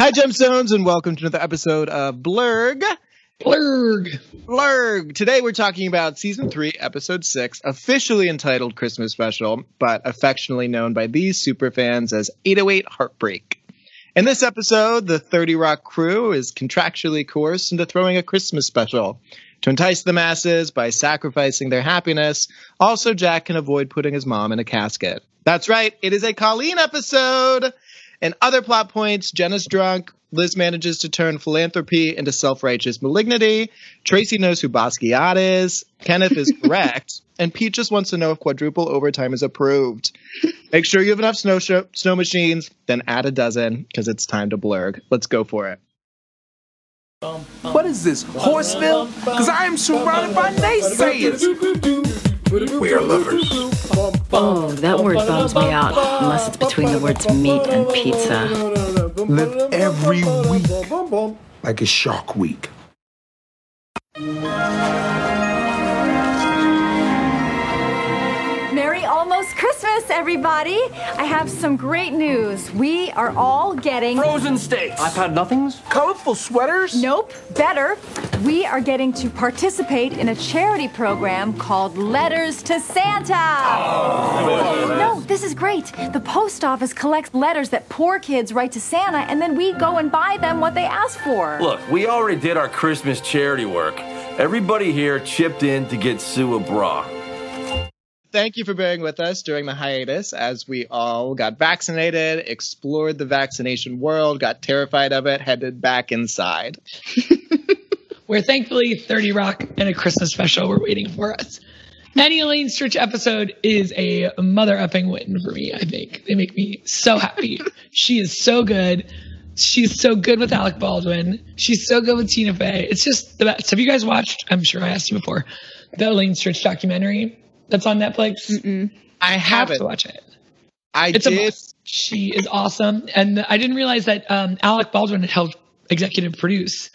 Hi, Gemstones, and welcome to another episode of Blurg. Blurg. Blurg. Today we're talking about season three, episode six, officially entitled Christmas Special, but affectionately known by these super fans as 808 Heartbreak. In this episode, the 30 Rock crew is contractually coerced into throwing a Christmas special. To entice the masses by sacrificing their happiness, also Jack can avoid putting his mom in a casket. That's right, it is a Colleen episode! And other plot points, Jenna's drunk, Liz manages to turn philanthropy into self-righteous malignity, Tracy knows who Basquiat is, Kenneth is correct, and Pete just wants to know if quadruple overtime is approved. Make sure you have enough snow, sh- snow machines, then add a dozen, because it's time to blurg. Let's go for it. What is this, Horseville? Because I am surrounded by naysayers. We are lovers. Oh, that word bums me out, unless it's between the words meat and pizza. Live every week like a shark week. Christmas, everybody! I have some great news. We are all getting. Frozen steaks. I've had nothings. Colorful sweaters. Nope, better. We are getting to participate in a charity program called Letters to Santa. Oh. No, this is great. The post office collects letters that poor kids write to Santa, and then we go and buy them what they ask for. Look, we already did our Christmas charity work. Everybody here chipped in to get Sue a bra. Thank you for bearing with us during the hiatus as we all got vaccinated, explored the vaccination world, got terrified of it, headed back inside. Where thankfully 30 Rock and a Christmas special were waiting for us. Any Elaine Stritch episode is a mother effing win for me, I think. They make me so happy. she is so good. She's so good with Alec Baldwin. She's so good with Tina Fey. It's just the best. Have you guys watched? I'm sure I asked you before. The Elaine Stritch documentary that's on Netflix. I I have haven't. to watch it. I It's did. must. She is awesome, and I didn't realize that um, Alec Baldwin had helped executive produce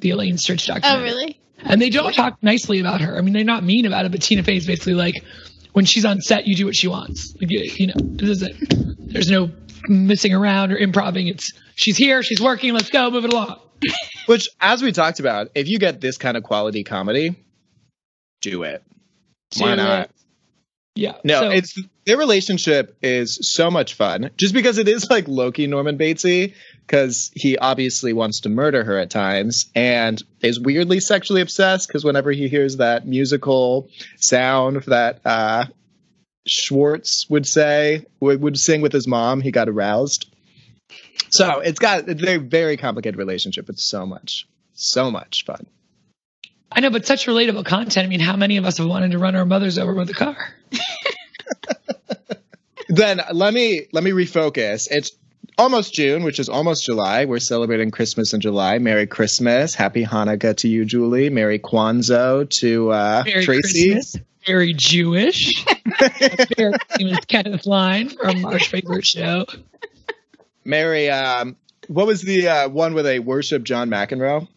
the Elaine Stritch documentary. Oh, really? And they don't talk nicely about her. I mean, they're not mean about it, but Tina Fey is basically like, when she's on set, you do what she wants. Like, you, you know, this is it. There's no messing around or improving. It's she's here, she's working. Let's go, move it along. Which, as we talked about, if you get this kind of quality comedy, do it. Why not? Yeah. No, so- it's their relationship is so much fun. Just because it is like Loki Norman Batesy, because he obviously wants to murder her at times and is weirdly sexually obsessed. Because whenever he hears that musical sound that uh, Schwartz would say would, would sing with his mom, he got aroused. So it's got a very very complicated relationship. It's so much, so much fun. I know, but such relatable content. I mean, how many of us have wanted to run our mothers over with a car? then let me let me refocus. It's almost June, which is almost July. We're celebrating Christmas in July. Merry Christmas, Happy Hanukkah to you, Julie. Merry Kwanzaa to uh, Merry Tracy. Christmas. Very Jewish. Very famous Kenneth line from our favorite show. Merry. Um, what was the uh, one where they worship John McEnroe?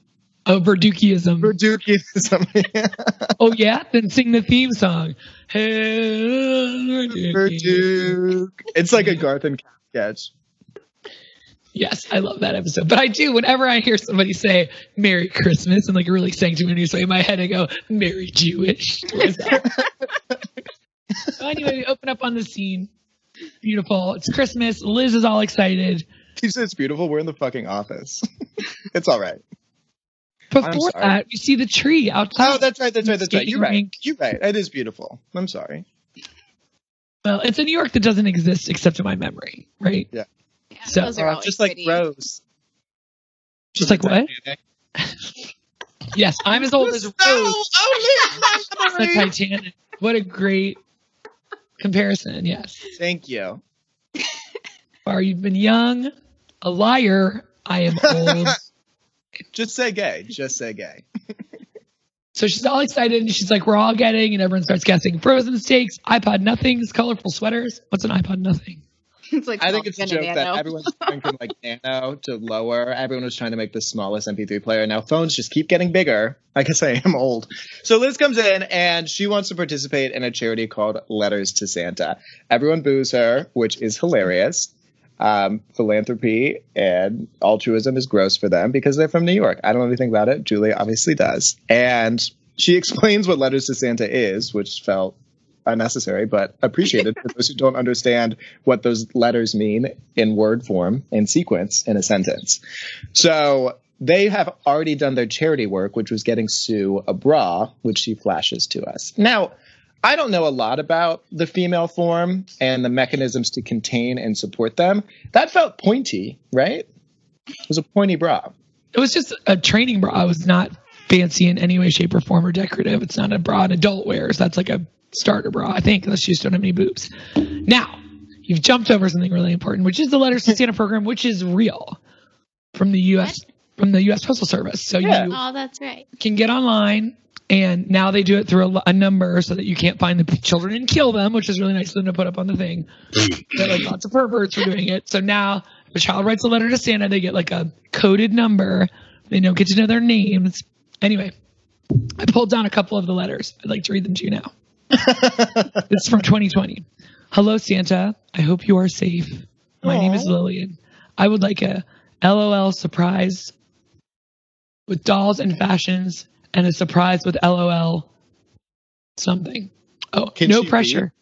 Oh, Verdukiism. Verdukiism. oh, yeah? Then sing the theme song. Verduke. It's like a Garth and Kat sketch. Yes, I love that episode. But I do, whenever I hear somebody say Merry Christmas and like really sanctimonious way, in my head I go, Merry Jewish. What is that? so anyway, we open up on the scene. Beautiful. It's Christmas. Liz is all excited. You said it's beautiful. We're in the fucking office. it's all right. I'm Before that, we see the tree outside. Oh, that's right. That's right. That's right. You're right. You're right. It is beautiful. I'm sorry. Well, it's a New York that doesn't exist except in my memory, right? Yeah. Yeah, So- those are Uh, just like pretty. Rose. Just like what? Yes, I'm as old as So Rose. only The memory. Titanic. What a great comparison. Yes. Thank you. Are you've been young, a liar. I am old. Just say gay. Just say gay. so she's all excited and she's like, "We're all getting," and everyone starts guessing frozen steaks, iPod nothings, colorful sweaters. What's an iPod nothing? It's like I think it's a Paul joke that everyone's going from like nano to lower. Everyone was trying to make the smallest MP3 player. Now phones just keep getting bigger. I guess I'm old. So Liz comes in and she wants to participate in a charity called Letters to Santa. Everyone boos her, which is hilarious. Um, philanthropy and altruism is gross for them because they're from New York. I don't know anything about it. Julie obviously does. And she explains what Letters to Santa is, which felt unnecessary but appreciated for those who don't understand what those letters mean in word form in sequence in a sentence. So they have already done their charity work, which was getting Sue a bra, which she flashes to us. Now, I don't know a lot about the female form and the mechanisms to contain and support them. That felt pointy, right? It was a pointy bra. It was just a training bra. It was not fancy in any way, shape, or form or decorative. It's not a bra an adult wears. That's like a starter bra, I think, unless you just don't have any boobs. Now, you've jumped over something really important, which is the Letters to Santa program, which is real from the U.S. from the U.S. Postal Service. So Yeah. you Oh, that's right. can get online. And now they do it through a, a number so that you can't find the children and kill them, which is really nice of them to put up on the thing. But like lots of perverts were doing it. So now if a child writes a letter to Santa, they get like a coded number. They don't get to know their names. Anyway, I pulled down a couple of the letters. I'd like to read them to you now. this is from 2020. Hello, Santa. I hope you are safe. My name is Lillian. I would like a LOL surprise with dolls and fashions and a surprise with LOL something. Oh, Can no she pressure.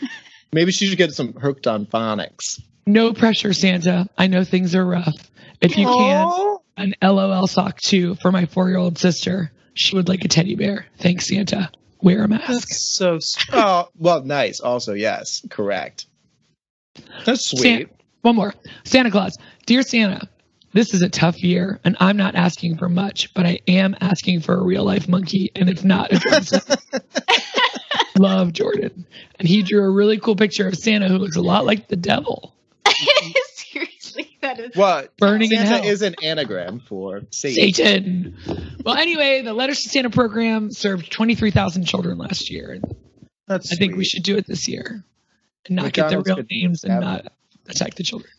Maybe she should get some hooked on phonics. No pressure, Santa. I know things are rough. If you can, an LOL sock too for my four year old sister. She would like a teddy bear. Thanks, Santa. Wear a mask. That's so. s- Oh, well, nice. Also, yes, correct. That's sweet. San- one more. Santa Claus. Dear Santa, this is a tough year, and I'm not asking for much, but I am asking for a real life monkey, and it's not, a drum. Love Jordan. And he drew a really cool picture of Santa who looks a lot like the devil. Seriously, that is. What? Burning in Santa hell. is an anagram for Satan. Satan. Well, anyway, the Letters to Santa program served 23,000 children last year. That's I think we should do it this year and not get their real names and not attack the children.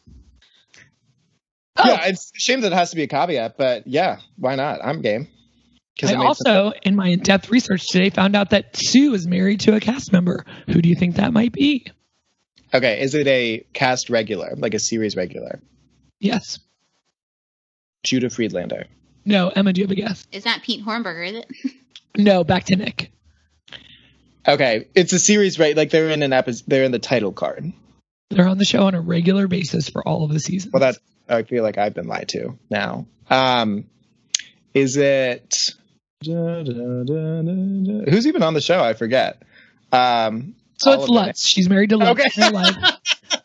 Oh. Yeah, it's a shame that it has to be a caveat, but yeah, why not? I'm game. I it sense. also, in my in-depth research today, found out that Sue is married to a cast member. Who do you think that might be? Okay, is it a cast regular, like a series regular? Yes. Judah Friedlander. No. Emma, do you have a guess? Is that Pete Hornberger, is it? No. Back to Nick. Okay, it's a series, right? Like they're in an episode. They're in the title card. They're on the show on a regular basis for all of the seasons. Well, that I feel like I've been lied to now. Um, is it? da, da, da, da, da. Who's even on the show? I forget. Um, so it's of them. Lutz. She's married to Lutz. Okay. in real life.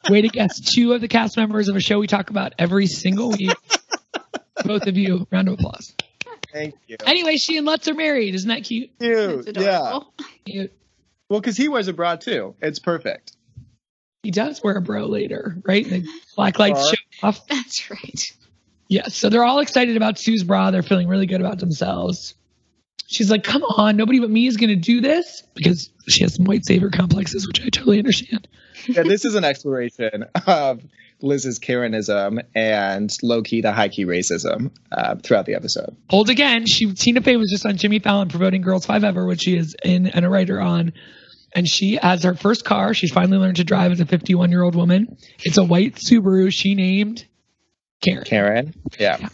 Way to guess. Two of the cast members of a show we talk about every single week. Both of you, round of applause. Thank you. Anyway, she and Lutz are married. Isn't that cute? Cute. Yeah. Cute. Well, because he wears a bra too. It's perfect. He does wear a bro later, right? The black lights show off. That's right. Yes. So they're all excited about Sue's bra. They're feeling really good about themselves. She's like, come on, nobody but me is going to do this because she has some white savior complexes, which I totally understand. Yeah, this is an exploration of Liz's Karenism and low key to high key racism uh, throughout the episode. Hold again. She Tina Fey was just on Jimmy Fallon promoting Girls5eva, which she is in and a writer on. And she, has her first car, she's finally learned to drive as a 51 year old woman. It's a white Subaru she named Karen. Karen. Yeah.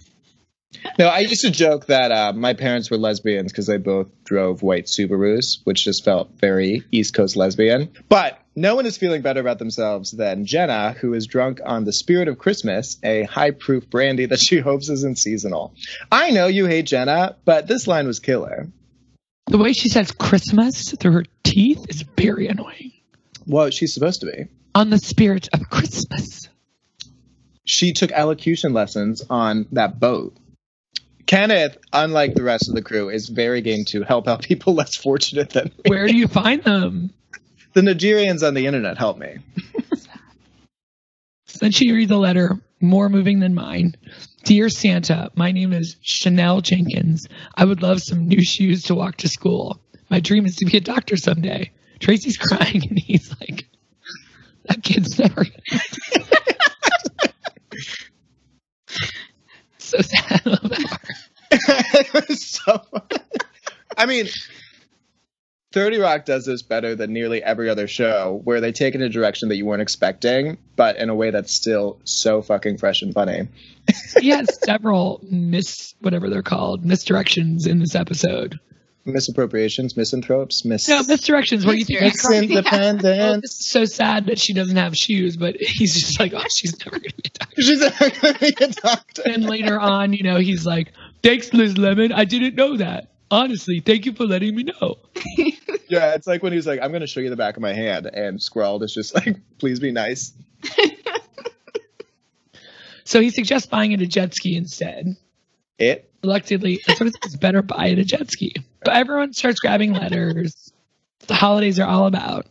No, I used to joke that uh, my parents were lesbians because they both drove white Subarus, which just felt very East Coast lesbian. But no one is feeling better about themselves than Jenna, who is drunk on the spirit of Christmas, a high proof brandy that she hopes isn't seasonal. I know you hate Jenna, but this line was killer. The way she says Christmas through her teeth is very annoying. Well, she's supposed to be. On the spirit of Christmas. She took elocution lessons on that boat. Kenneth, unlike the rest of the crew, is very game to help out people less fortunate than me. Where do you find them? The Nigerians on the internet help me. Then she reads a letter, more moving than mine. Dear Santa, my name is Chanel Jenkins. I would love some new shoes to walk to school. My dream is to be a doctor someday. Tracy's crying and he's like, that kid's never So sad. I love that so. I mean, 30 Rock does this better than nearly every other show, where they take it in a direction that you weren't expecting, but in a way that's still so fucking fresh and funny. he has several mis whatever they're called misdirections in this episode. Misappropriations, misanthropes, mis. No, misdirections where you think Misdirections. like, Yeah. Independent. this is so sad that she doesn't have shoes, but he's just like, oh, she's never gonna be a doctor. She's never gonna be a doctor. And later on, you know, he's like, thanks, Liz Lemon. I didn't know that. Honestly, thank you for letting me know. Yeah, it's like when he's like, "I'm gonna show you the back of my hand," and Squirrel is just like, "Please be nice." So he suggests buying it a jet ski instead. It. Reluctantly, I sort of think it's better buy it a jet ski. But everyone starts grabbing letters. The holidays are all about.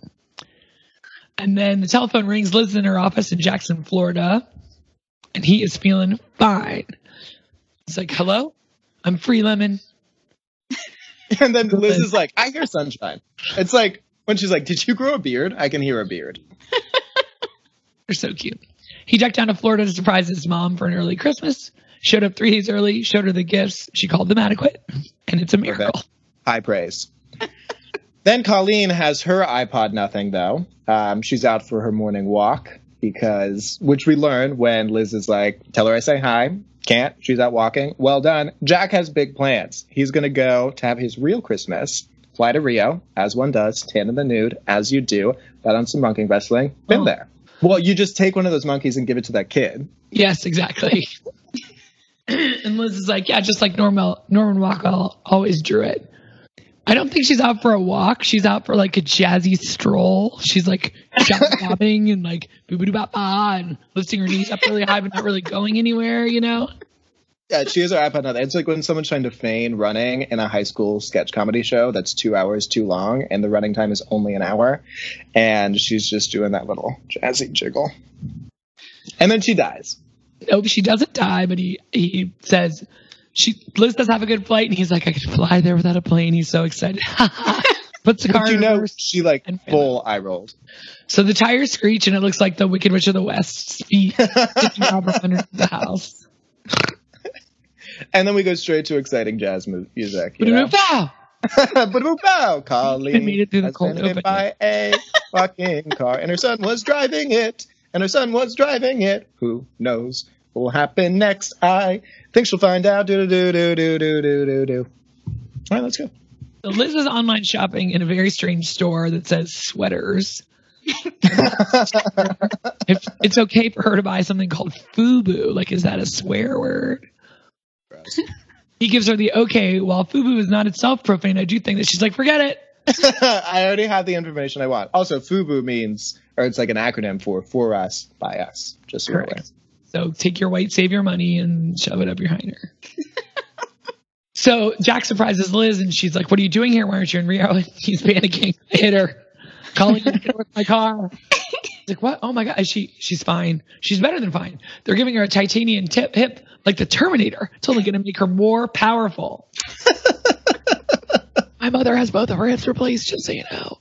And then the telephone rings. Liz in her office in Jackson, Florida, and he is feeling fine. He's like, "Hello, I'm Free Lemon." And then Liz is like, "I hear sunshine." It's like when she's like, "Did you grow a beard?" I can hear a beard. They're so cute. He ducked down to Florida to surprise his mom for an early Christmas. Showed up three days early. Showed her the gifts. She called them adequate, and it's a miracle. High praise. then Colleen has her iPod nothing though. Um, she's out for her morning walk because, which we learn when Liz is like, "Tell her I say hi." Can't. She's out walking. Well done. Jack has big plans. He's gonna go to have his real Christmas. Fly to Rio, as one does, tan in the nude, as you do, bet on some monkey wrestling. Been Oh. there. Well, you just take one of those monkeys and give it to that kid. Yes, exactly. and Liz is like, yeah, just like normal Norman Rockwell always drew it. I don't think she's out for a walk. She's out for like a jazzy stroll. She's like bobbing and like boo boo ba ba and lifting her knees up really high, but not really going anywhere. You know? Yeah, she has her iPod nothing. It's like when someone's trying to feign running in a high school sketch comedy show that's two hours too long and the running time is only an hour. And she's just doing that little jazzy jiggle. And then she dies. Nope, she doesn't die, but he he says she Liz does have a good flight, and he's like, I could fly there without a plane. He's so excited. Puts the car But you know, she like full eye rolled. So the tires screech, and it looks like the Wicked Witch of the West's feet under the house. And then we go straight to exciting jazz music. You know? Bow! Ba-da-bow, Colleen made it through the cold open. by a fucking car, and her son was driving it, and her son was driving it. Who knows will happen next? I think she'll find out. Do do do do do do do do. All right, let's go. So Liz is online shopping in a very strange store that says sweaters. if it's okay for her to buy something called FUBU, like is that a swear word? He gives her the okay. While FUBU is not itself profane, I do think that she's like, forget it. I already have the information I want. Also, FUBU means, or it's like an acronym for "for us, by us." Just so. Correct. So take your white savior money and shove it up your hinder. so Jack surprises Liz and she's like, What are you doing here? Why aren't you in Rio? And he's panicking. I hit her. Calling with my car. He's like, What? Oh my god. She she's fine. She's better than fine. They're giving her a titanium tip hip like the Terminator. It's only gonna make her more powerful. my mother has both of her hips replaced, just so you know.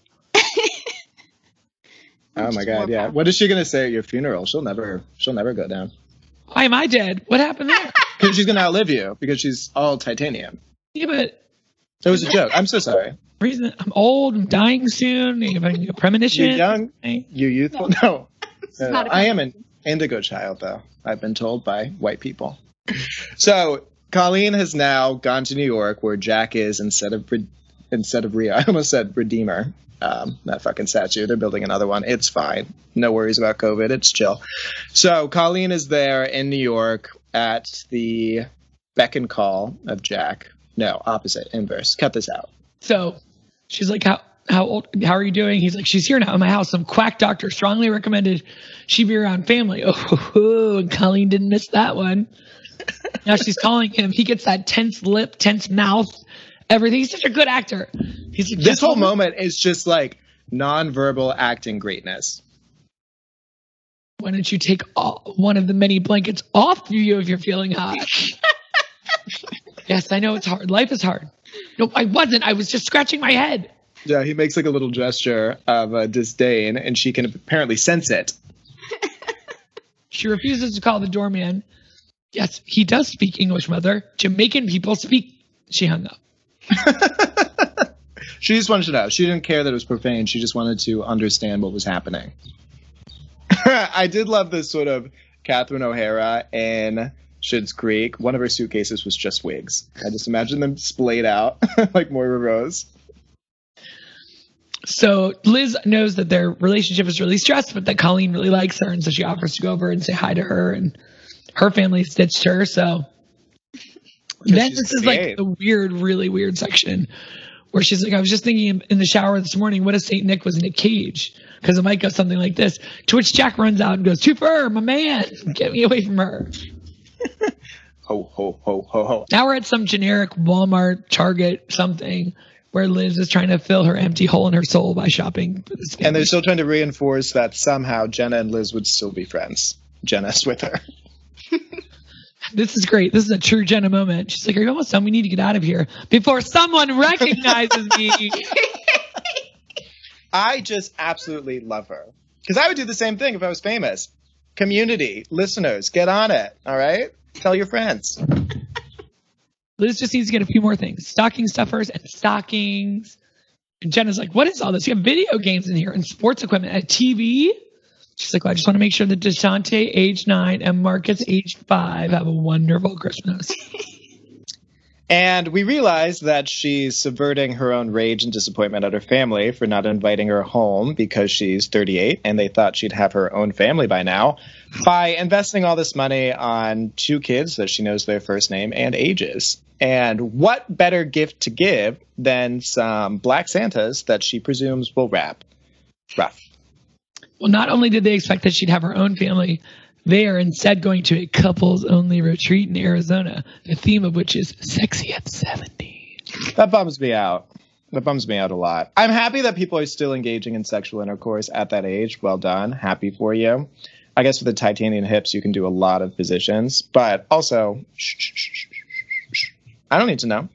Oh my god, yeah. What is she gonna say at your funeral? She'll never, she'll never go down Why am I dead? What happened there? because she's gonna outlive you because she's all titanium. yeah, but It was a joke. I'm so sorry. reason I'm old, I'm dying soon, I'm having a premonition. You're young. You're youthful. No, No, not a I am an indigo child, though. I've been told by white people. So Colleen has now gone to New York, where Jack is instead of Re- instead of Rio. I almost said Redeemer. Um, that fucking statue. They're building another one. It's fine. No worries about COVID. It's chill. So Colleen is there in New York at the beck and call of Jack. No, opposite, inverse. Cut this out. So she's like, How how old how are you doing? He's like, She's here now in my house. Some quack doctor strongly recommended she be around family. Oh, and Colleen didn't miss that one. now she's calling him. He gets that tense lip, tense mouth, everything. He's such a good actor. He's This whole moment is just like nonverbal acting greatness. Why don't you take all, one of the many blankets off you if you're feeling hot? yes, I know it's hard. Life is hard. No, I wasn't. I was just scratching my head. Yeah, he makes like a little gesture of uh, disdain, and she can apparently sense it. She refuses to call the doorman. Yes, he does speak English, mother. Jamaican people speak. She hung up. She just wanted to know. She didn't care that it was profane. She just wanted to understand what was happening. I did love this sort of Catherine O'Hara in Schitt's Creek. One of her suitcases was just wigs. I just imagine them splayed out like Moira Rose. So Liz knows that their relationship is really stressed, but that Colleen really likes her, and so she offers to go over and say hi to her, and her family stitched her. So then this is like gay. the weird, really weird section where she's like, I was just thinking in the shower this morning, what if Saint Nick was in a cage? Because it might go something like this. To which Jack runs out and goes, "Too far, my man, get me away from her." Ho ho ho ho ho. Now we're at some generic Walmart, Target, something. Where Liz is trying to fill her empty hole in her soul by shopping. For this And they're still trying to reinforce that somehow Jenna and Liz would still be friends. Jenna's with her. This is great. This is a true Jenna moment. She's like, Are you almost done? We need to get out of here before someone recognizes me. I just absolutely love her. Because I would do the same thing if I was famous. Community, listeners, get on it. All right? Tell your friends. Liz just needs to get a few more things stocking stuffers and stockings. And Jenna's like, What is all this? You have video games in here and sports equipment, a TV. She's like, well, I just want to make sure that Deshante, age nine, and Marcus, age five, have a wonderful Christmas. And we realize that she's subverting her own rage and disappointment at her family for not inviting her home because she's 38 and they thought she'd have her own family by now by investing all this money on two kids that she knows their first name and ages. And what better gift to give than some black Santas that she presumes will wrap? Rough. Well, not only did they expect that she'd have her own family, they are instead going to a couples only retreat in Arizona, the theme of which is sexy at 70. That bums me out. That bums me out a lot. I'm happy that people are still engaging in sexual intercourse at that age. Well done. Happy for you. I guess with the titanium hips, you can do a lot of positions, but also, shh, shh, shh. I don't need to know.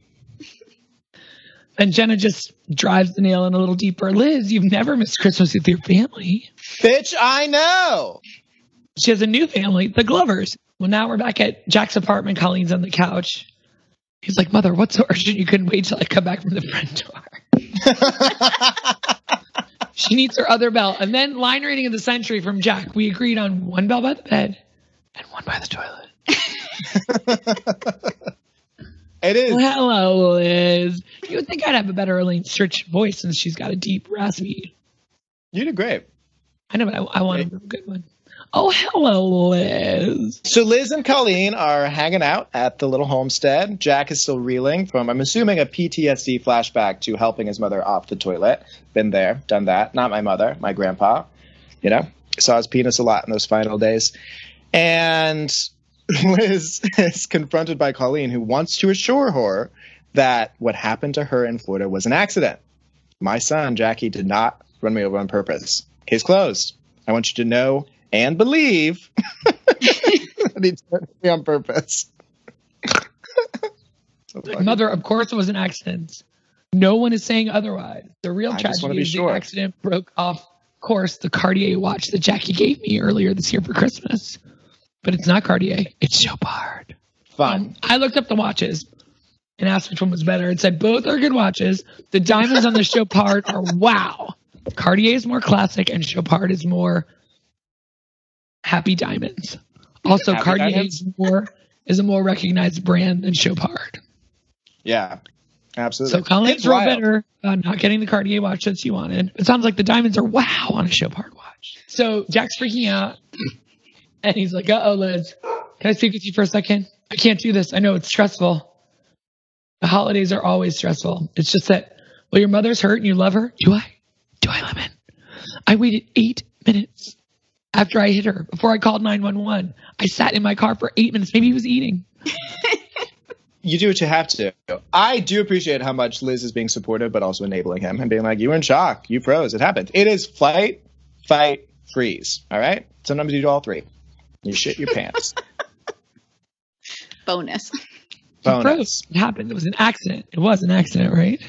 And Jenna just drives the nail in a little deeper. Liz, you've never missed Christmas with your family. Bitch, I know. She has a new family, the Glovers. Well, now we're back at Jack's apartment. Colleen's on the couch. He's like, Mother, what's so urgent? You couldn't wait till I come back from the front door. she needs her other bell. And then line reading of the century from Jack. We agreed on one bell by the bed and one by the toilet. It is. Well, hello, Liz. You would think I'd have a better Elaine Stritch voice since she's got a deep, raspy. You did great. I know, but I, I want a good one. Oh, hello, Liz. So Liz and Colleen are hanging out at the little homestead. Jack is still reeling from, I'm assuming, a PTSD flashback to helping his mother off the toilet. Been there, done that. Not my mother, my grandpa. You know, saw his penis a lot in those final days. And Liz is confronted by Colleen, who wants to assure her that what happened to her in Florida was an accident. My son, Jackie, did not run me over on purpose. Case closed. I want you to know and believe that he turned me on purpose. So Mother, of course it was an accident. No one is saying otherwise. The real I tragedy is sure. the accident broke off course the Cartier watch that Jackie gave me earlier this year for Christmas. But it's not Cartier, it's Chopard. Fun. Um, I looked up the watches and asked which one was better. It said both are good watches. The diamonds on the Chopard are wow. Cartier is more classic and Chopard is more happy diamonds. Also, Happy Cartier diamonds? is more is a more recognized brand than Chopard. yeah, absolutely. So real wild. bitter about not getting the Cartier watch that she wanted. It sounds like the diamonds are wow on a Chopard watch. So Jack's freaking out, and he's like, "Uh oh, Liz, can I speak with you for a second? I can't do this. I know it's stressful. The holidays are always stressful. It's just that, well, your mother's hurt and you love her. Do I? Do I, Lemon? I waited eight minutes after I hit her before I called 911. I sat in my car for eight minutes. Maybe he was eating. You do what you have to. I do appreciate how much Liz is being supportive, but also enabling him and being like, "You were in shock. You froze. It happened. It is fight, fight, freeze. All right. Sometimes you do all three. You shit your pants. Bonus. He Bonus. froze. It happened. It was an accident. It was an accident, right?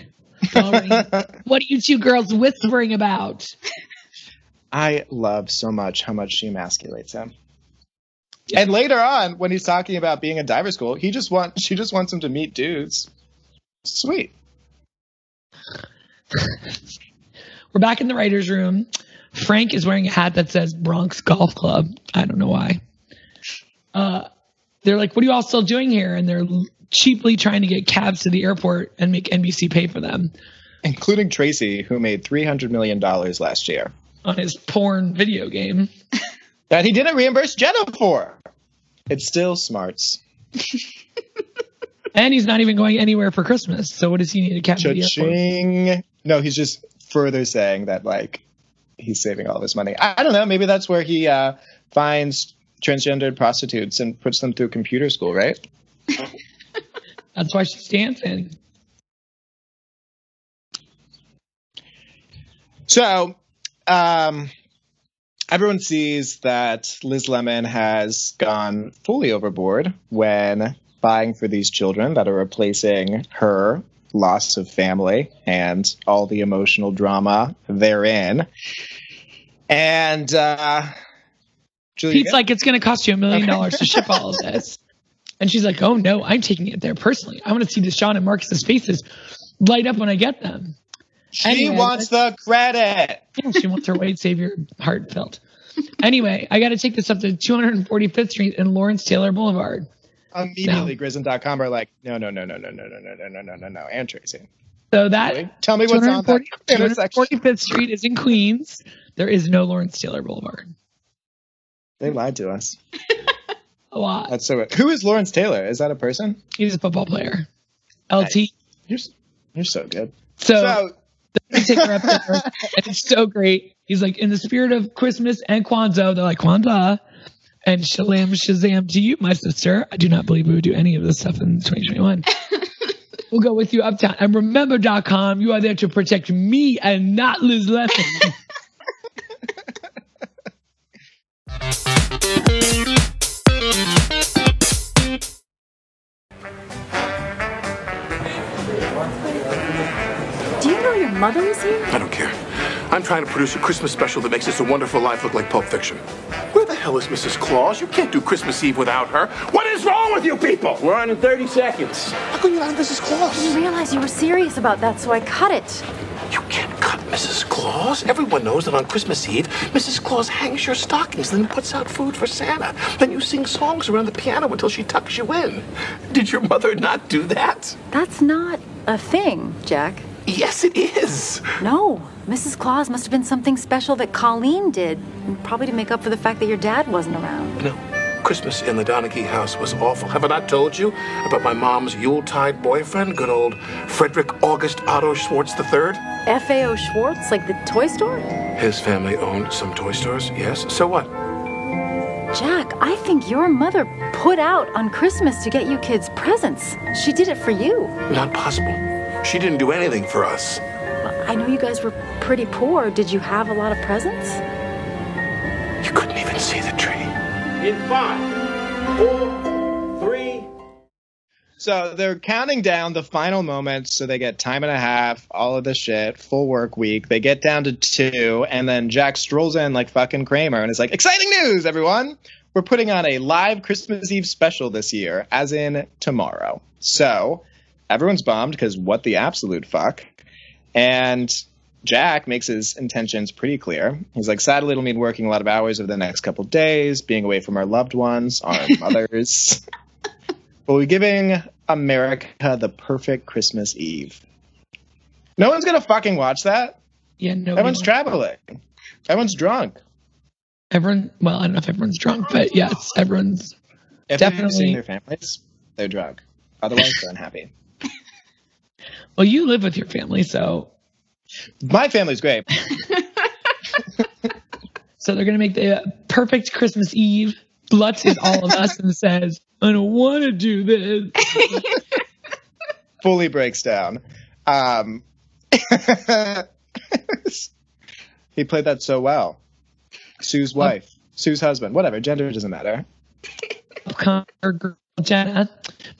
All right. what are you two girls whispering about? I love so much how much she emasculates him. And later on, when he's talking about being in diver school, he just want she just wants him to meet dudes. Sweet. We're back in the writer's room. Frank is wearing a hat that says Bronx Golf Club. I don't know why. Uh, they're like, what are you all still doing here? And they're cheaply trying to get cabs to the airport and make NBC pay for them Including Tracy, who made $300 million last year. on his porn video game. That he didn't reimburse Jenna for. It's still smarts. And he's not even going anywhere for Christmas. So what does he need a cab to the airport? Cha-ching. No, he's just further saying that, like, he's saving all this money. I, I don't know. Maybe that's where he uh, finds transgendered prostitutes and puts them through computer school, right? That's why she's dancing. So, um, everyone sees that Liz Lemon has gone fully overboard when buying for these children that are replacing her loss of family and all the emotional drama therein. And uh, Julia, Pete's like, it's going to cost you a million dollars to ship all of this. And she's like, oh no, I'm taking it there personally. I want to see Deshaun and Marcus's faces light up when I get them. she anyway, wants the credit. Yeah, she wants her white savior heartfelt. Anyway, I got to take this up to 245th Street and Lawrence Taylor Boulevard. Immediately, Grizz and .com are like, no, no, no, no, no, no, no, no, no, no, no, no, no. And Tracy. So that Really? Tell me what's on that intersection. 245th Street is in Queens. There is no Lawrence Taylor Boulevard. They lied to us. A lot. That's so. Who is Lawrence Taylor? Is that a person? He's a football player. LT. You're you're so good. So, So they take her up there, and it's so great. He's like, in the spirit of Christmas and Kwanzaa, they're like, Kwanzaa. And Shalam Shazam to you, my sister. I do not believe we would do any of this stuff in 2021. we'll go with you uptown. And remember.com, you are there to protect me and not Liz Lemon. Do you know your mother is here? I don't care. I'm trying to produce a Christmas special that makes this a wonderful life look like Pulp Fiction. Where the hell is Mrs. Claus? You can't do Christmas Eve without her. What is wrong with you people? We're on in 30 seconds. How come you're not Mrs. I Claus? didn't realize you were serious about that, so I cut it. You can't cut Mrs. Claus. Everyone knows that on Christmas Eve, Mrs. Claus hangs your stockings, then puts out food for Santa. Then you sing songs around the piano until she tucks you in. Did your mother not do that? That's not a thing, Jack. Yes, it is. No, Mrs. Claus must have been something special that Colleen did, probably to make up for the fact that your dad wasn't around. No. Christmas in the Donaghy house was awful. Have I not told you about my mom's Yuletide boyfriend, good old Frederick August Otto Schwartz III? F.A.O. Schwartz, like the toy store? His family owned some toy stores, yes. So what? Jack, I think your mother put out on Christmas to get you kids presents. She did it for you. Not possible. She didn't do anything for us. I know you guys were pretty poor. Did you have a lot of presents? You couldn't even see the tree. In five, four, three, So they're counting down the final moments, so they get time and a half, all of the shit, full work week. They get down to two, and then Jack strolls in like fucking Kramer and is like, "Exciting news, everyone! We're putting on a live Christmas Eve special this year, as in tomorrow." So everyone's bummed because what the absolute fuck? And Jack makes his intentions pretty clear. He's like, sadly, it'll mean working a lot of hours over the next couple days, being away from our loved ones, our mothers. But we're giving America the perfect Christmas Eve. No one's gonna fucking watch that. yeah, no. Everyone's traveling. Everyone's drunk. Everyone, well, I don't know if everyone's drunk, but yes, everyone's. If Definitely. seeing their families, they're drunk. Otherwise, they're unhappy. Well, you live with your family, so My family's great. so they're gonna make the perfect Christmas Eve. Lutz is all of us and says, "I don't want to do this." Fully breaks down. Um, he played that so well. Sue's wife, Sue's husband, whatever. Gender doesn't matter. Connor girl Jenna,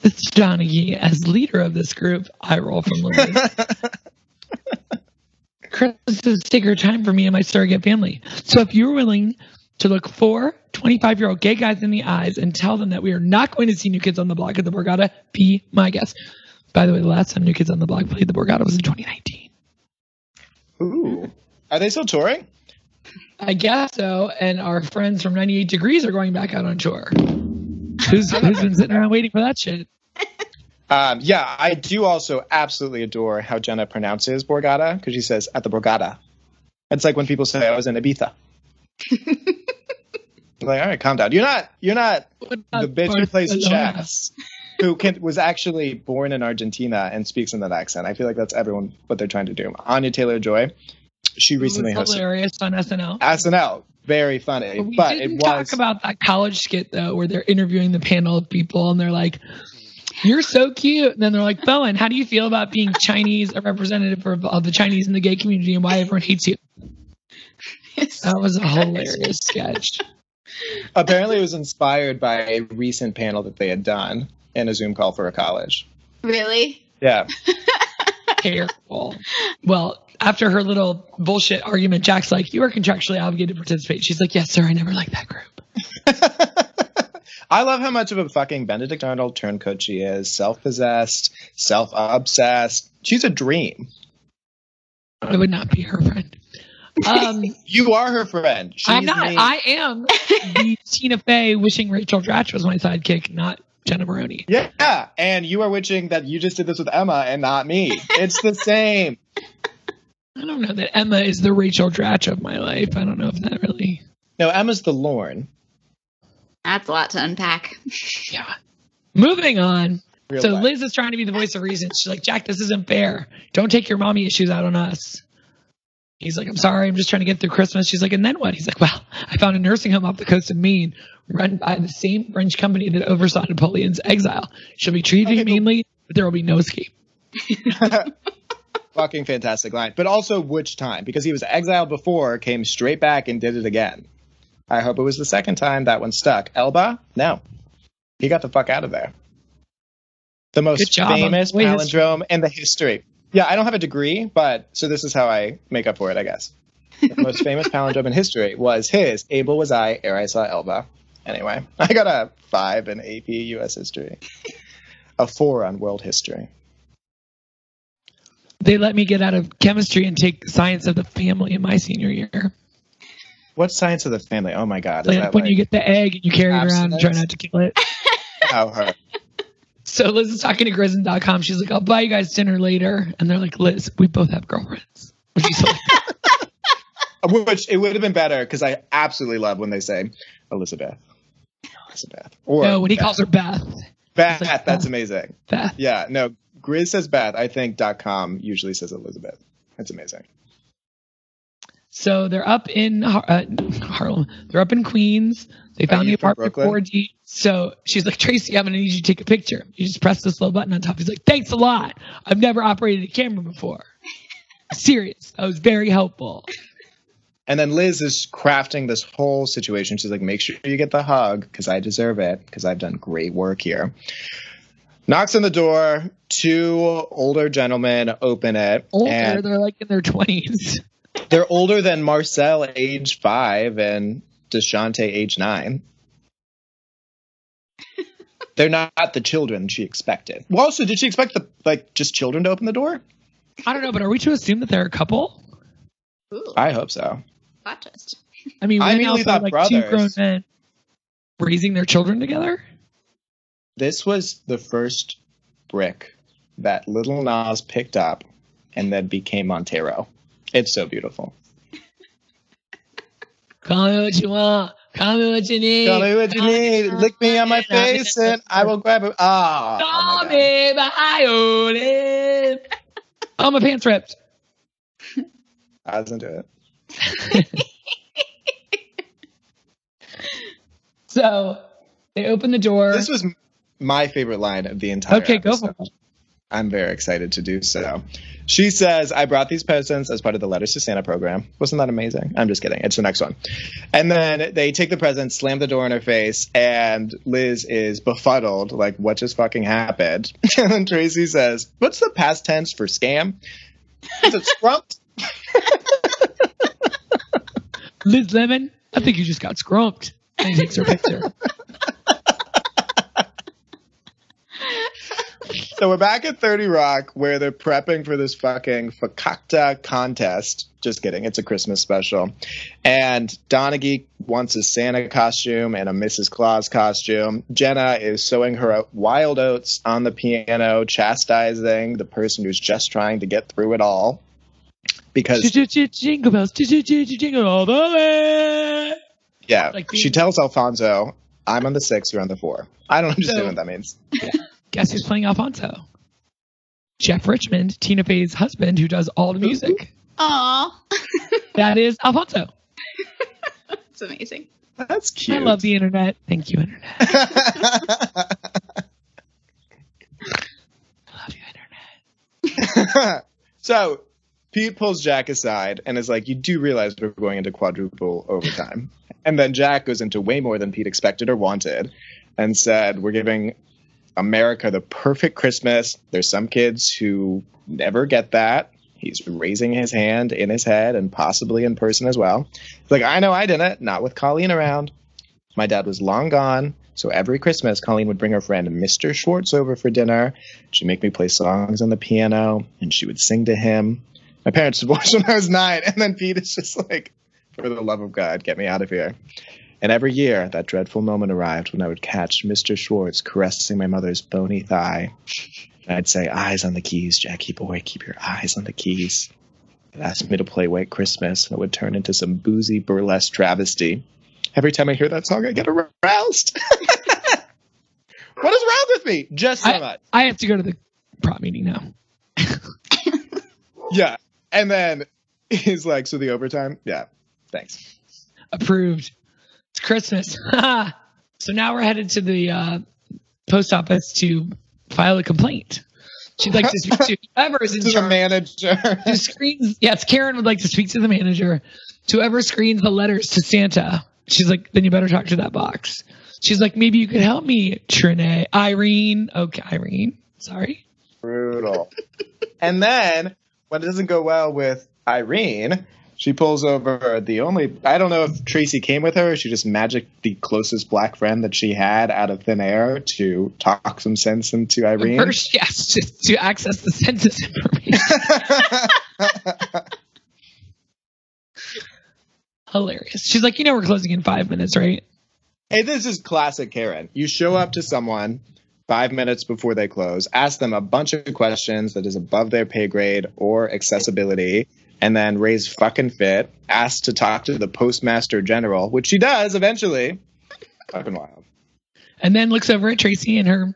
this is Donaghy as leader of this group. I roll from Liz. Christmas is a sacred time for me and my surrogate family. So if you're willing to look four 25 year old gay guys in the eyes and tell them that we are not going to see New Kids on the Block at the Borgata, be my guest. By the way, the last time New Kids on the Block played the Borgata was in 2019. Ooh. Are they still touring? I guess so. And our friends from 98 Degrees are going back out on tour. Who's, who's been sitting around waiting for that shit? Um, yeah, I do also absolutely adore how Jenna pronounces Borgata because she says at the Borgata. It's like when people say I was in Ibiza. like, all right, calm down. You're not. You're not the bitch who plays chess, who can, was actually born in Argentina and speaks in that accent. I feel like that's everyone what they're trying to do. Anya Taylor Joy, she It was recently hosted hilarious on SNL. SNL. Very funny, We but it didn't was talk about that college skit though, where they're interviewing the panel of people and they're like, "You're so cute," and then they're like, "Bowen, how do you feel about being Chinese, a representative of, of the Chinese in the gay community, and why everyone hates you?" That was a hilarious sketch. apparently it was inspired by a recent panel that they had done in a Zoom call for a college. Really? Yeah. Terrible. Well, after her little bullshit argument, Jack's like, "You are contractually obligated to participate." She's like, "Yes, sir. I never liked that group." I love how much of a fucking Benedict Arnold turncoat she is. Self possessed, self obsessed. She's a dream. I would not be her friend. Um, You are her friend. She's I'm not. me. I am the Tina Fey wishing Rachel Dratch was my sidekick, not Jenna Maroney. Yeah, and you are wishing that you just did this with Emma and not me. It's the same. I don't know that Emma is the Rachel Dratch of my life. I don't know if that really. No, Emma's the Lorne. That's a lot to unpack. Yeah. Moving on. Real so life. Liz is trying to be the voice of reason. She's like, Jack, this isn't fair. Don't take your mommy issues out on us. He's like, I'm sorry, I'm just trying to get through Christmas. She's like, and then what? He's like, well, I found a nursing home off the coast of Maine, run by the same French company that oversaw Napoleon's exile. She'll be treated Okay, but- humanely, but there will be no escape. Fucking fantastic line. But also, which time? Because he was exiled before, came straight back and did it again. I hope it was the second time that one stuck. Elba? No. He got the fuck out of there. The most famous way palindrome in the history. Yeah, I don't have a degree, but so this is how I make up for it, I guess. The most famous palindrome in history was his. Able was I, ere I saw Elba. Anyway, I got a five in AP US history, a four on world history. They let me get out of chemistry and take science of the family in my senior year. What science of the family? Oh my god! Is Like when like, you get the egg and you carry it around and try not to kill it. oh, her. So Liz is talking to Grizzin.com. She's like, I'll buy you guys dinner later. And they're like, Liz, we both have girlfriends. Which is hilarious. Which it would have been better because I absolutely love when they say Elizabeth. Elizabeth. Or no, when he Beth. calls her Beth. Beth. he's like, that's Beth. amazing. Beth. Yeah, no. Grizz says Beth. I think .com usually says Elizabeth. That's amazing. So they're up in uh, Harlem. They're up in Queens. They found the apartment 4G. So she's like, Tracy, I'm going to need you to take a picture. You just press this little button on top. He's like, thanks a lot. I've never operated a camera before. Serious. That was very helpful. And then Liz is crafting this whole situation. She's like, make sure you get the hug because I deserve it because I've done great work here. Knocks on the door. Two older gentlemen open it. Older, and they're like in their 20s. They're older than Marcel, age five, and Deshante, age nine. They're not the children she expected. Well, also, did she expect the like just children to open the door? I don't know, but are we to assume that they're a couple? Ooh, I hope so. plot twist. I mean, I we immediately now thought like two grown men raising their children together. This was the first brick that Lil Nas picked up and then became Montero. It's so beautiful. Call me what you want. Call me what you need. Tell me what you need. Lick me on my face and I will grab it. Ah, Call oh my God. me Violin. Oh, my pants ripped. I wasn't do it. So they open the door. This was my favorite line of the entire okay, go for it. I'm very excited to do so. She says, I brought these presents as part of the Letters to Santa program. Wasn't that amazing? I'm just kidding. It's the next one. And then they take the presents, slam the door in her face, and Liz is befuddled, like, what just fucking happened? and then Tracy says, What's the past tense for scam? Is it scrumped? Liz Lemon, I think you just got scrumped. And he takes her picture. So we're back at 30 Rock where they're prepping for this fucking fakakta contest. Just kidding. It's a Christmas special. And Donaghy wants a Santa costume and a Mrs. Claus costume. Jenna is sowing her wild oats on the piano, chastising the person who's just trying to get through it all. Because, Jingle bells, jingle all the way. yeah, Like she tells Alfonso, I'm on the six, you're on the four. I don't understand So- what that means. Guess who's playing Alfonso? Jeff Richmond, Tina Fey's husband, who does all the music. Aw. That is Alfonso. That's amazing. That's cute. I love the internet. Thank you, internet. I love you, internet. so Pete pulls Jack aside and is like, You do realize we're going into quadruple overtime. and then Jack goes into way more than Pete expected or wanted and said, We're giving America the perfect Christmas. There's some kids who never get that. He's raising his hand in his head and possibly in person as well. Like, I know I didn't, not with Colleen around. My dad was long gone, so every Christmas, Colleen would bring her friend Mr. Schwartz over for dinner. She'd make me play songs on the piano, and she would sing to him. My parents divorced when I was nine, and then Pete is just like, for the love of God, get me out of here. And every year, that dreadful moment arrived when I would catch Mr. Schwartz caressing my mother's bony thigh. And I'd say, Eyes on the keys, Jackie boy, keep your eyes on the keys. It asked me to play White Christmas, and it would turn into some boozy burlesque travesty. Every time I hear that song, I get aroused. what is wrong with me? Just so much. I have to go to the prop meeting now. Yeah. And then he's like, So the overtime? Yeah. Thanks. Approved. It's Christmas. so now we're headed to the uh, post office to file a complaint. She'd like to speak to whoever is in To the manager. who screens yes karen would like to speak to the manager to whoever screens the letters to santa she's like then you better talk to that box she's like maybe you could help me trine irene okay irene sorry Brutal. and then when it doesn't go well with Irene, she pulls over the only I don't know if Tracy came with her or she just magicked the closest black friend that she had out of thin air to talk some sense into Irene. first yes just to access the census information hilarious she's like you know we're closing in five minutes right Hey, this is classic Karen. You show up to someone five minutes before they close, ask them a bunch of questions that is above their pay grade or accessibility, and then raise fucking fit, ask to talk to the postmaster general, which she does eventually. Fucking wild. and then looks over at Tracy and her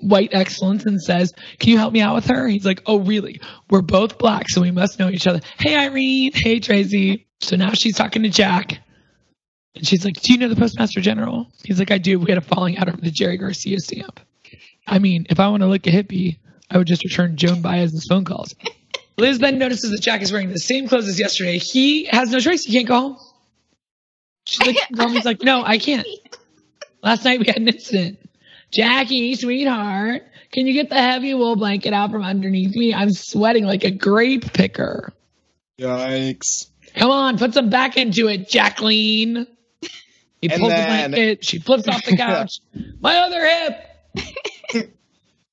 white excellence and says, Can you help me out with her? He's like, Oh, really? We're both black, so we must know each other. Hey, Irene. Hey, Tracy. So now she's talking to Jack. And she's like, Do you know the Postmaster General? He's like, I do. We had a falling out over the Jerry Garcia stamp. I mean, if I want to look a hippie, I would just return Joan Baez's phone calls. Liz then notices that Jack is wearing the same clothes as yesterday. He has no choice. He can't go home. She's like, "Go home." He's like, No, I can't. Last night we had an incident. Jackie, sweetheart, can you get the heavy wool blanket out from underneath me? I'm sweating like a grape picker. Yikes. Come on, put some back into it, Jacqueline. He And pulls then- the blanket. She flips off the couch. My other hip.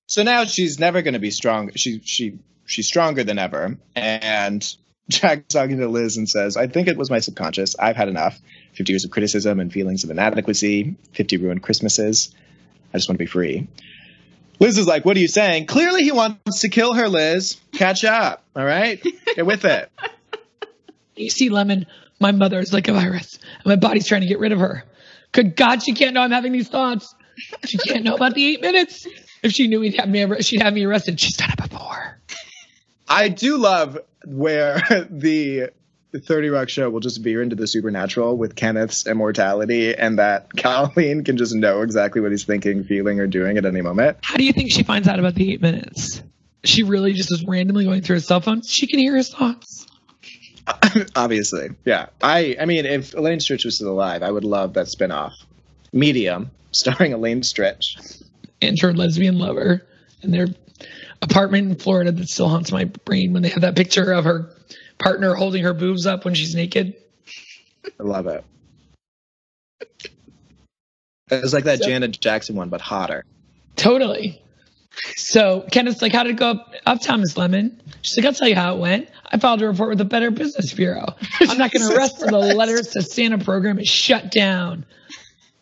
So now she's never going to be strong. She she she's stronger than ever. And Jack's talking to Liz and says, "I think it was my subconscious. I've had enough. Fifty years of criticism and feelings of inadequacy. Fifty ruined Christmases. I just want to be free." Liz is like, "What are you saying? Clearly, he wants to kill her. Liz, catch up. All right, get with it." You see, Lemon, my mother is like a virus, and my body's trying to get rid of her. Good God, she can't know I'm having these thoughts. She can't know about the eight minutes. If she knew he'd have me, she'd have me arrested. She's done it before. I do love where the the 30 Rock show will just veer into the supernatural with Kenneth's immortality and that Colleen can just know exactly what he's thinking, feeling, or doing at any moment. How do you think she finds out about the eight minutes? She really just is randomly going through his cell phone. She can hear his thoughts. Obviously. Yeah. I I mean if Elaine Stritch was still alive, I would love that spin-off. Medium, starring Elaine Stritch. and her lesbian lover and their apartment in Florida that still haunts my brain when they have that picture of her partner holding her boobs up when she's naked. I love it. It was like that So- Janet Jackson one, but hotter. Totally. So Kenneth's like, how did it go up, uptown, Miss Lemon? She's like, I'll tell you how it went. I filed a report with the Better Business Bureau. I'm not going to rest till the letters to Santa program is shut down.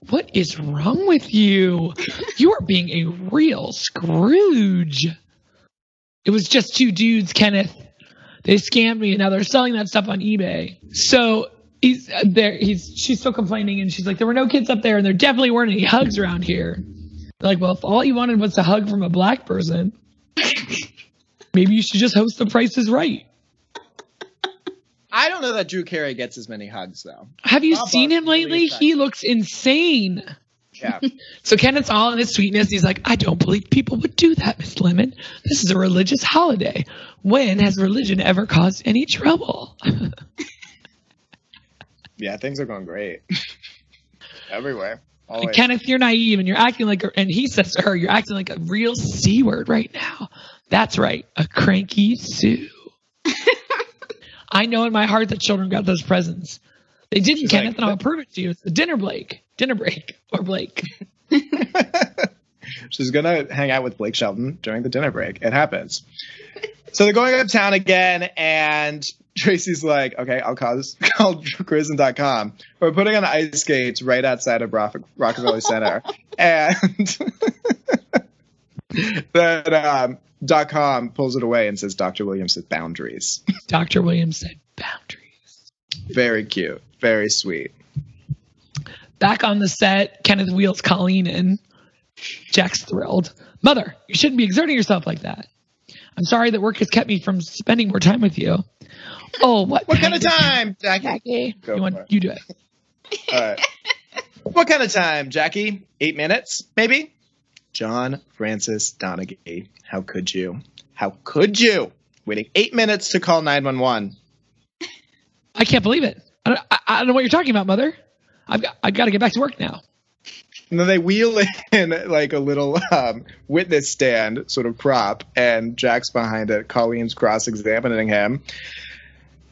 What is wrong with you? You are being a real Scrooge. It was just two dudes, Kenneth. They scammed me and now they're selling that stuff on eBay. So he's uh, there. He's she's still complaining and she's like, there were no kids up there and there definitely weren't any hugs around here. They're like, well, if all you wanted was a hug from a black person, maybe you should just host The Price is Right. I don't know that Drew Carey gets as many hugs though. Have you Bob seen Barker him lately? He looks insane. Yeah. So Kenneth's all in his sweetness. He's like, I don't believe people would do that, Miss Lemon. This is a religious holiday. When has religion ever caused any trouble? yeah, things are going great. Everywhere. Always. Kenneth, you're naive and you're acting like, a, and he says to her, you're acting like a real C word right now. That's right, a cranky Sue. I know in my heart that children got those presents. They didn't, She's Kenneth, like, and I'll prove it to you. It's a dinner Blake, dinner break, or Blake. She's gonna hang out with Blake Shelton during the dinner break. It happens. So they're going uptown again, and Tracy's like, "Okay, I'll call this, call Grizz and .com. We're putting on ice skates right outside of Rock, Rockefeller Center, and then um, dot .com pulls it away and says, "Dr. Williams said boundaries." Dr. Williams said boundaries. Very cute, very sweet. Back on the set, Kenneth wheels Colleen in. Jack's thrilled. Mother, you shouldn't be exerting yourself like that. I'm sorry that work has kept me from spending more time with you. Oh, what, What kind of time, Jackie? Jackie? Go You, for want, it. you do it. All right. What kind of time, Jackie? Eight minutes, maybe? John Francis Donaghy. How could you? How could you? Waiting eight minutes to call 911. I can't believe it. I don't, I, I don't know what you're talking about, Mother. I've got, I've got to get back to work now. And then they wheel in like a little um, witness stand sort of prop, and Jack's behind it. Colleen's cross examining him.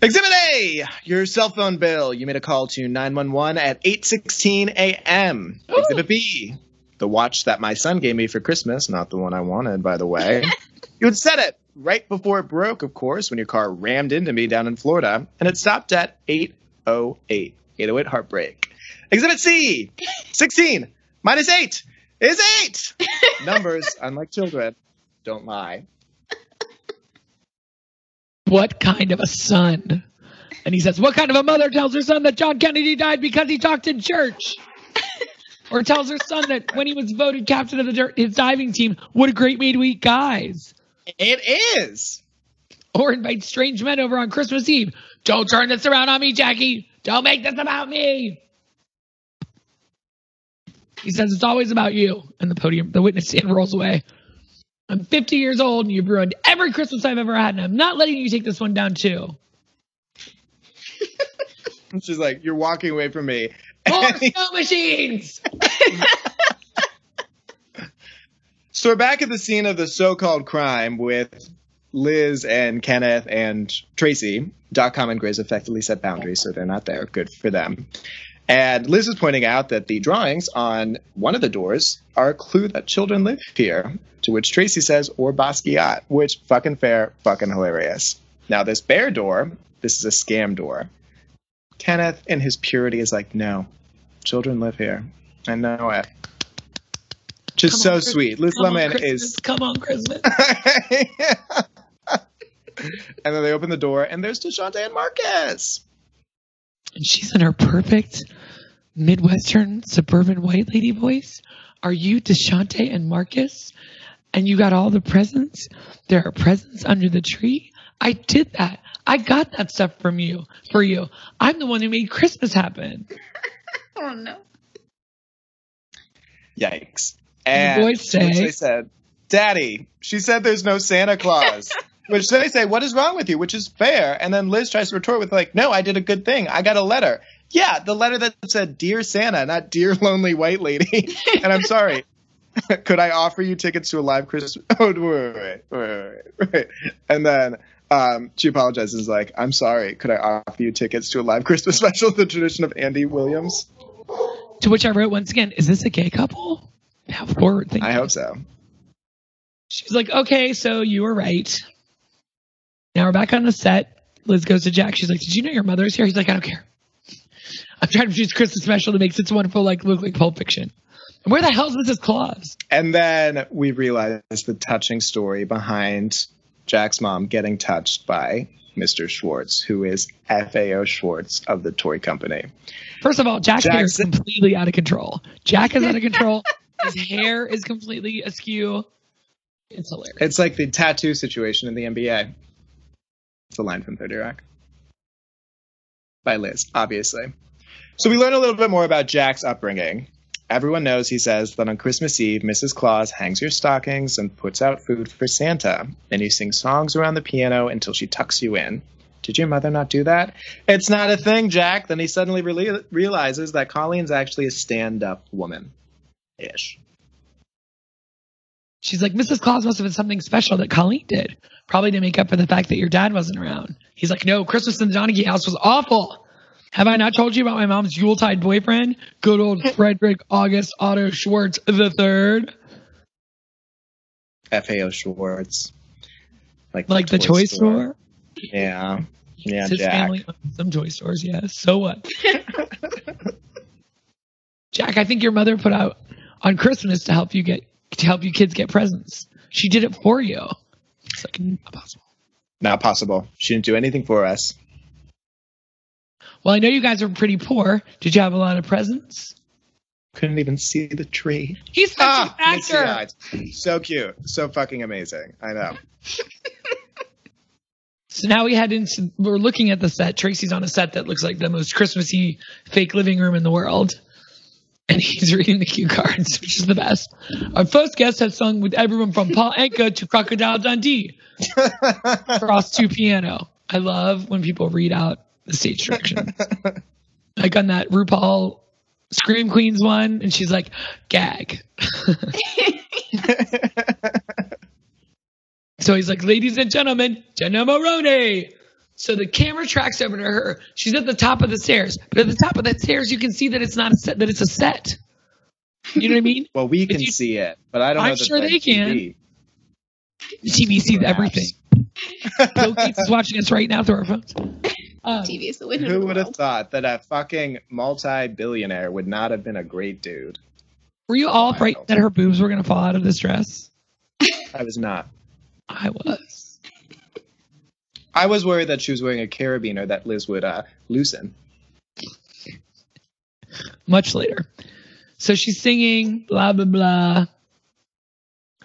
Exhibit A, your cell phone bill. You made a call to 911 at 8:16 a.m. Exhibit B, the watch that my son gave me for Christmas, not the one I wanted, by the way. you had set it right before it broke, of course, when your car rammed into me down in Florida, and it stopped at 808. 808 heartbreak. Exhibit C, 16 minus 8 is 8. Numbers, unlike children, don't lie. What kind of a son? And he says, What kind of a mother tells her son that John Kennedy died because he talked in church? or tells her son that when he was voted captain of the, dir- his diving team, what a great way to eat guys. It is. Or invite strange men over on Christmas Eve. Don't turn this around on me, Jackie. Don't make this about me. He says it's always about you. And the podium, the witness stand rolls away. I'm 50 years old and you've ruined every Christmas I've ever had, and I'm not letting you take this one down too. She's like, You're walking away from me. More snow machines. So we're back at the scene of the so-called crime with Liz and Kenneth and Tracy. .com and Grizz effectively set boundaries, so they're not there. Good for them. And Liz is pointing out that the drawings on one of the doors are a clue that children live here. To which Tracy says, or Basquiat, which fucking fair, fucking hilarious. Now this bear door, this is a scam door. Kenneth, in his purity, is like, no, children live here. I know it. Just Come so sweet. Liz Come Lemon is Come on, Christmas. and then they open the door, and there's Deshante and Marcus. and she's in her perfect Midwestern suburban white lady voice. Are you Deshante and Marcus? And you got all the presents? There are presents under the tree? I did that. I got that stuff from you for you. I'm the one who made Christmas happen. Oh no. Yikes. And And the boys which say- they said, Daddy, she said there's no Santa Claus. which they say, What is wrong with you? Which is fair. And then Liz tries to retort with, like, No, I did a good thing. I got a letter. Yeah, the letter that said Dear Santa, not Dear Lonely White Lady. and I'm sorry. Could I offer you tickets to a live Christmas? Oh, wait, wait, wait, wait, wait. And then um, she apologizes, like, I'm sorry. Could I offer you tickets to a live Christmas special, the tradition of Andy Williams? To which I wrote once again, is this a gay couple? How forward thinking. I hope so. She's like, okay, so you were right. Now we're back on the set. Liz goes to Jack. She's like, did you know your mother's here? He's like, I don't care. I'm trying to produce Christmas special to make It's Wonderful like look like Pulp Fiction. Where the hell's Mrs. Claus? And then we realize the touching story behind Jack's mom getting touched by Mr. Schwartz, who is FAO Schwartz of the toy company. First of all, Jack's hair is completely out of control. Jack is out of control. His hair is completely askew. It's hilarious. It's like the tattoo situation in the NBA. It's a line from 30 Rock. By Liz, obviously. So we learn a little bit more about Jack's upbringing. Everyone knows, he says, that on Christmas Eve, Mrs. Claus hangs your stockings and puts out food for Santa, and you sing songs around the piano until she tucks you in. Did your mother not do that? It's not a thing, Jack. Then he suddenly reali- realizes that Colleen's actually a stand up woman. Ish. She's like, Mrs. Claus must have been something special that Colleen did, probably to make up for the fact that your dad wasn't around. He's like, no, Christmas in the Donaghy house was awful. Have I not told you about my mom's Yuletide boyfriend? Good old Frederick August Otto Schwartz the third. FAO Schwartz. Like, Like the toy store. Yeah. Yeah, His Jack. family owns some toy stores, yeah. So what? Jack, I think your mother put out on Christmas to help you get to help you kids get presents. She did it for you. It's like not possible. Not possible. She didn't do anything for us. Well, I know you guys are pretty poor. Did you have a lot of presents? Couldn't even see the tree. He's such Ah, an actor. So cute. So fucking amazing. I know. So now we head into we're looking at the set. Tracy's on a set that looks like the most Christmassy fake living room in the world. And he's reading the cue cards, which is the best. Our first guest has sung with everyone from Paul Anka to Crocodile Dundee across to piano. I love when people read out the stage direction. like on that RuPaul Scream Queens one, and she's like, gag. So he's like, ladies and gentlemen, Jenna Maroney. So the camera tracks over to her. She's at the top of the stairs, but at the top of that stairs, you can see that it's not a set, that it's a set. You know what I mean? Well, we can you- see it, but I don't know. I'm sure the they can. TV TV sees everything. Bill Gates is watching us right now through our phones. Um, TV is the winner Who the would have thought that a fucking multi-billionaire would not have been a great dude? were you all afraid that her boobs were going to fall out of this dress? I was not. I was. I was worried that she was wearing a carabiner that Liz would uh, loosen. much later. So she's singing, blah, blah, blah.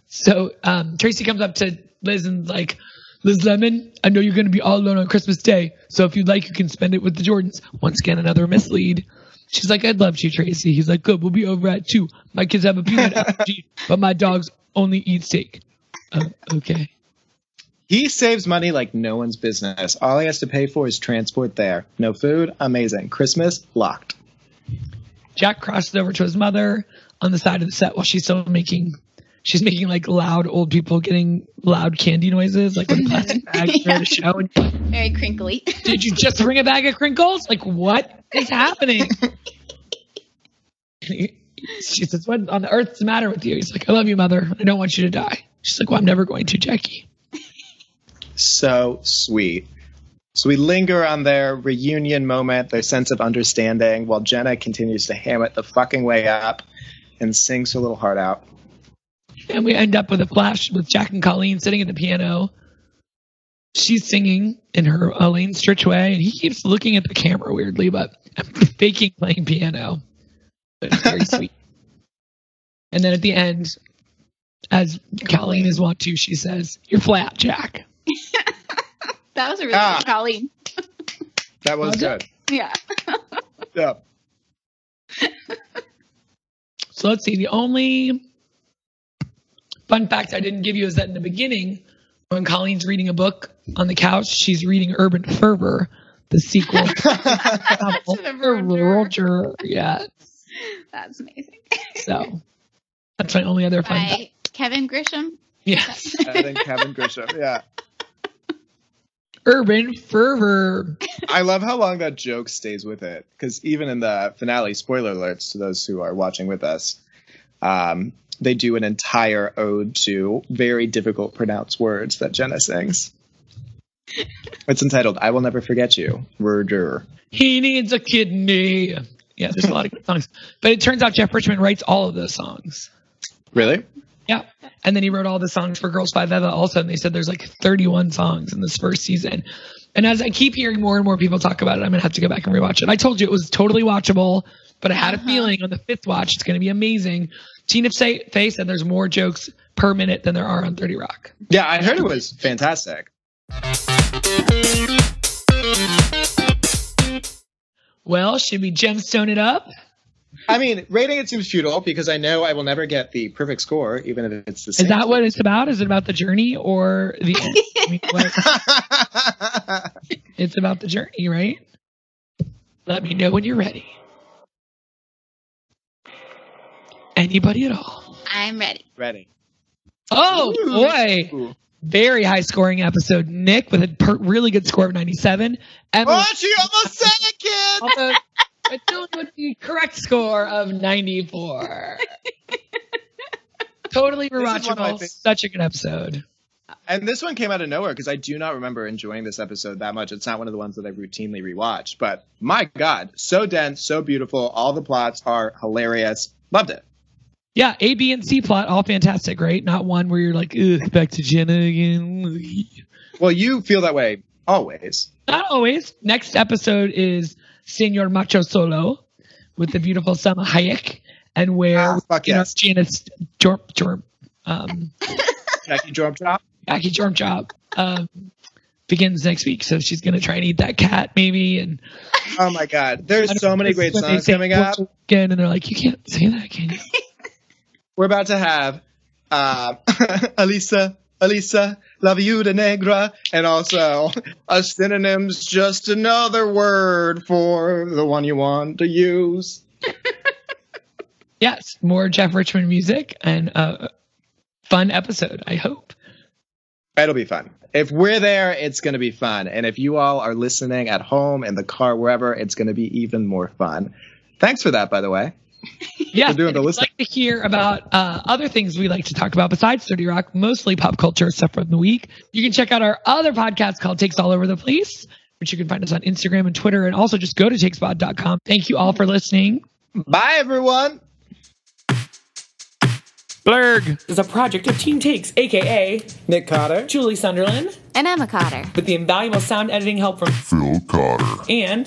So um, Tracy comes up to Liz and like, Liz Lemon, I know you're going to be all alone on Christmas Day. So if you'd like, you can spend it with the Jordans. Once again, another mislead. She's like, I'd love to, Tracy. He's like, good, we'll be over at two. My kids have a peanut allergy, but my dogs only eat steak. Uh, okay. He saves money like no one's business. All he has to pay for is transport there. No food, amazing. Christmas, locked. Jack crosses over to his mother on the side of the set while she's still making she's making like loud old people getting loud candy noises, like with plastic bags for the show. And Very crinkly. did you just bring a bag of crinkles? Like what is happening? she says, What on earth's the matter with you? He's like, I love you, mother. I don't want you to die. She's like, Well, I'm never going to, Jackie. So sweet. So we linger on their reunion moment, their sense of understanding, while Jenna continues to ham it the fucking way up and sings her little heart out. And we end up with a flash with Jack and Colleen sitting at the piano. She's singing in her Elaine Stritch way, and he keeps looking at the camera weirdly, but faking playing piano. But it's very sweet. And then at the end, as Colleen is wont to, she says, You're flat, Jack. That was a really Ah. good Colleen. That was Was it? good. Yeah. Yeah. So let's see. The only fun fact I didn't give you is that in the beginning, when Colleen's reading a book on the couch, she's reading Urban Fervor, the sequel novel, To the The Rural Rural Juror. Juror. Yeah. That's amazing. So that's my only other fun fact. Kevin Grisham. Yes. I think Kevin Grisham. Yeah. Urban Fervor. I love how long that joke stays with it because even in the finale, spoiler alerts to those who are watching with us, um, they do an entire ode to very difficult pronounced words that Jenna sings. It's entitled "I Will Never Forget You." Murder. He needs a kidney. Yeah, there's a lot of good songs. But it turns out Jeff Richmond writes all of those songs. Really? Yeah. And then he wrote all the songs for Girls5eva also, and they said there's like 31 songs in this first season. And as I keep hearing more and more people talk about it, I'm gonna have to go back and rewatch it. I told you it was totally watchable, but I had a uh-huh. feeling on the fifth watch it's gonna be amazing. Tina Fey said there's more jokes per minute than there are on 30 Rock. Yeah, I heard it was fantastic. Well, should we gemstone it up? I mean, rating it seems futile because I know I will never get the perfect score, even if it's the same. Is that what it's about? Is it about the journey or the end? I mean, what- it's about the journey, right? Let me know when you're ready. Anybody at all? I'm ready. Ready. Oh boy, Ooh. very high scoring episode. Nick with a per- really good score of 97. Emily Oh, she almost said it, kid. almost- but Dylan with the correct score of 94. totally is one of my rewatchable. favorite- Such a good episode. And this one came out of nowhere because I do not remember enjoying this episode that much. It's not one of the ones that I routinely rewatch, but my God, so dense, so beautiful. All the plots are hilarious. Loved it. Yeah, A, B, and C plot, all fantastic, right? Not one where you're like, ugh, back to Jenna again. Well, you feel that way always. Not always. Next episode is Senor Macho Solo with the beautiful Salma Hayek, and where Ah, fuck you know. Janice um, Jackie Jorm Chop. Jackie Jorm Job um, begins next week. So she's gonna try and eat that cat, maybe. And Oh my God, there's so many great songs coming up. Again, and they're like, you can't say that, can you? We're about to have uh, Alisa, Alisa, La Viuda Negra, and also a synonym's just another word for the one you want to use. yes, more Jeff Richmond music and a fun episode. I hope. It'll be fun. If we're there, it's going to be fun. And if you all are listening at home, in the car, wherever, it's going to be even more fun. Thanks for that, by the way. Yeah, For doing and the if you'd listening. like to hear about uh, other things we like to talk about besides 30 Rock, mostly pop culture stuff from the week. You can check out our other podcast called Takes All Over the Place, which you can find us on Instagram and Twitter, and also just go to takespod.com. Thank you all for listening. Bye, everyone. Blurg is a project of Team Takes, aka Nick Cotter. Julie Sunderland, And Emma Cotter. with the invaluable sound editing help from Phil Cotter. and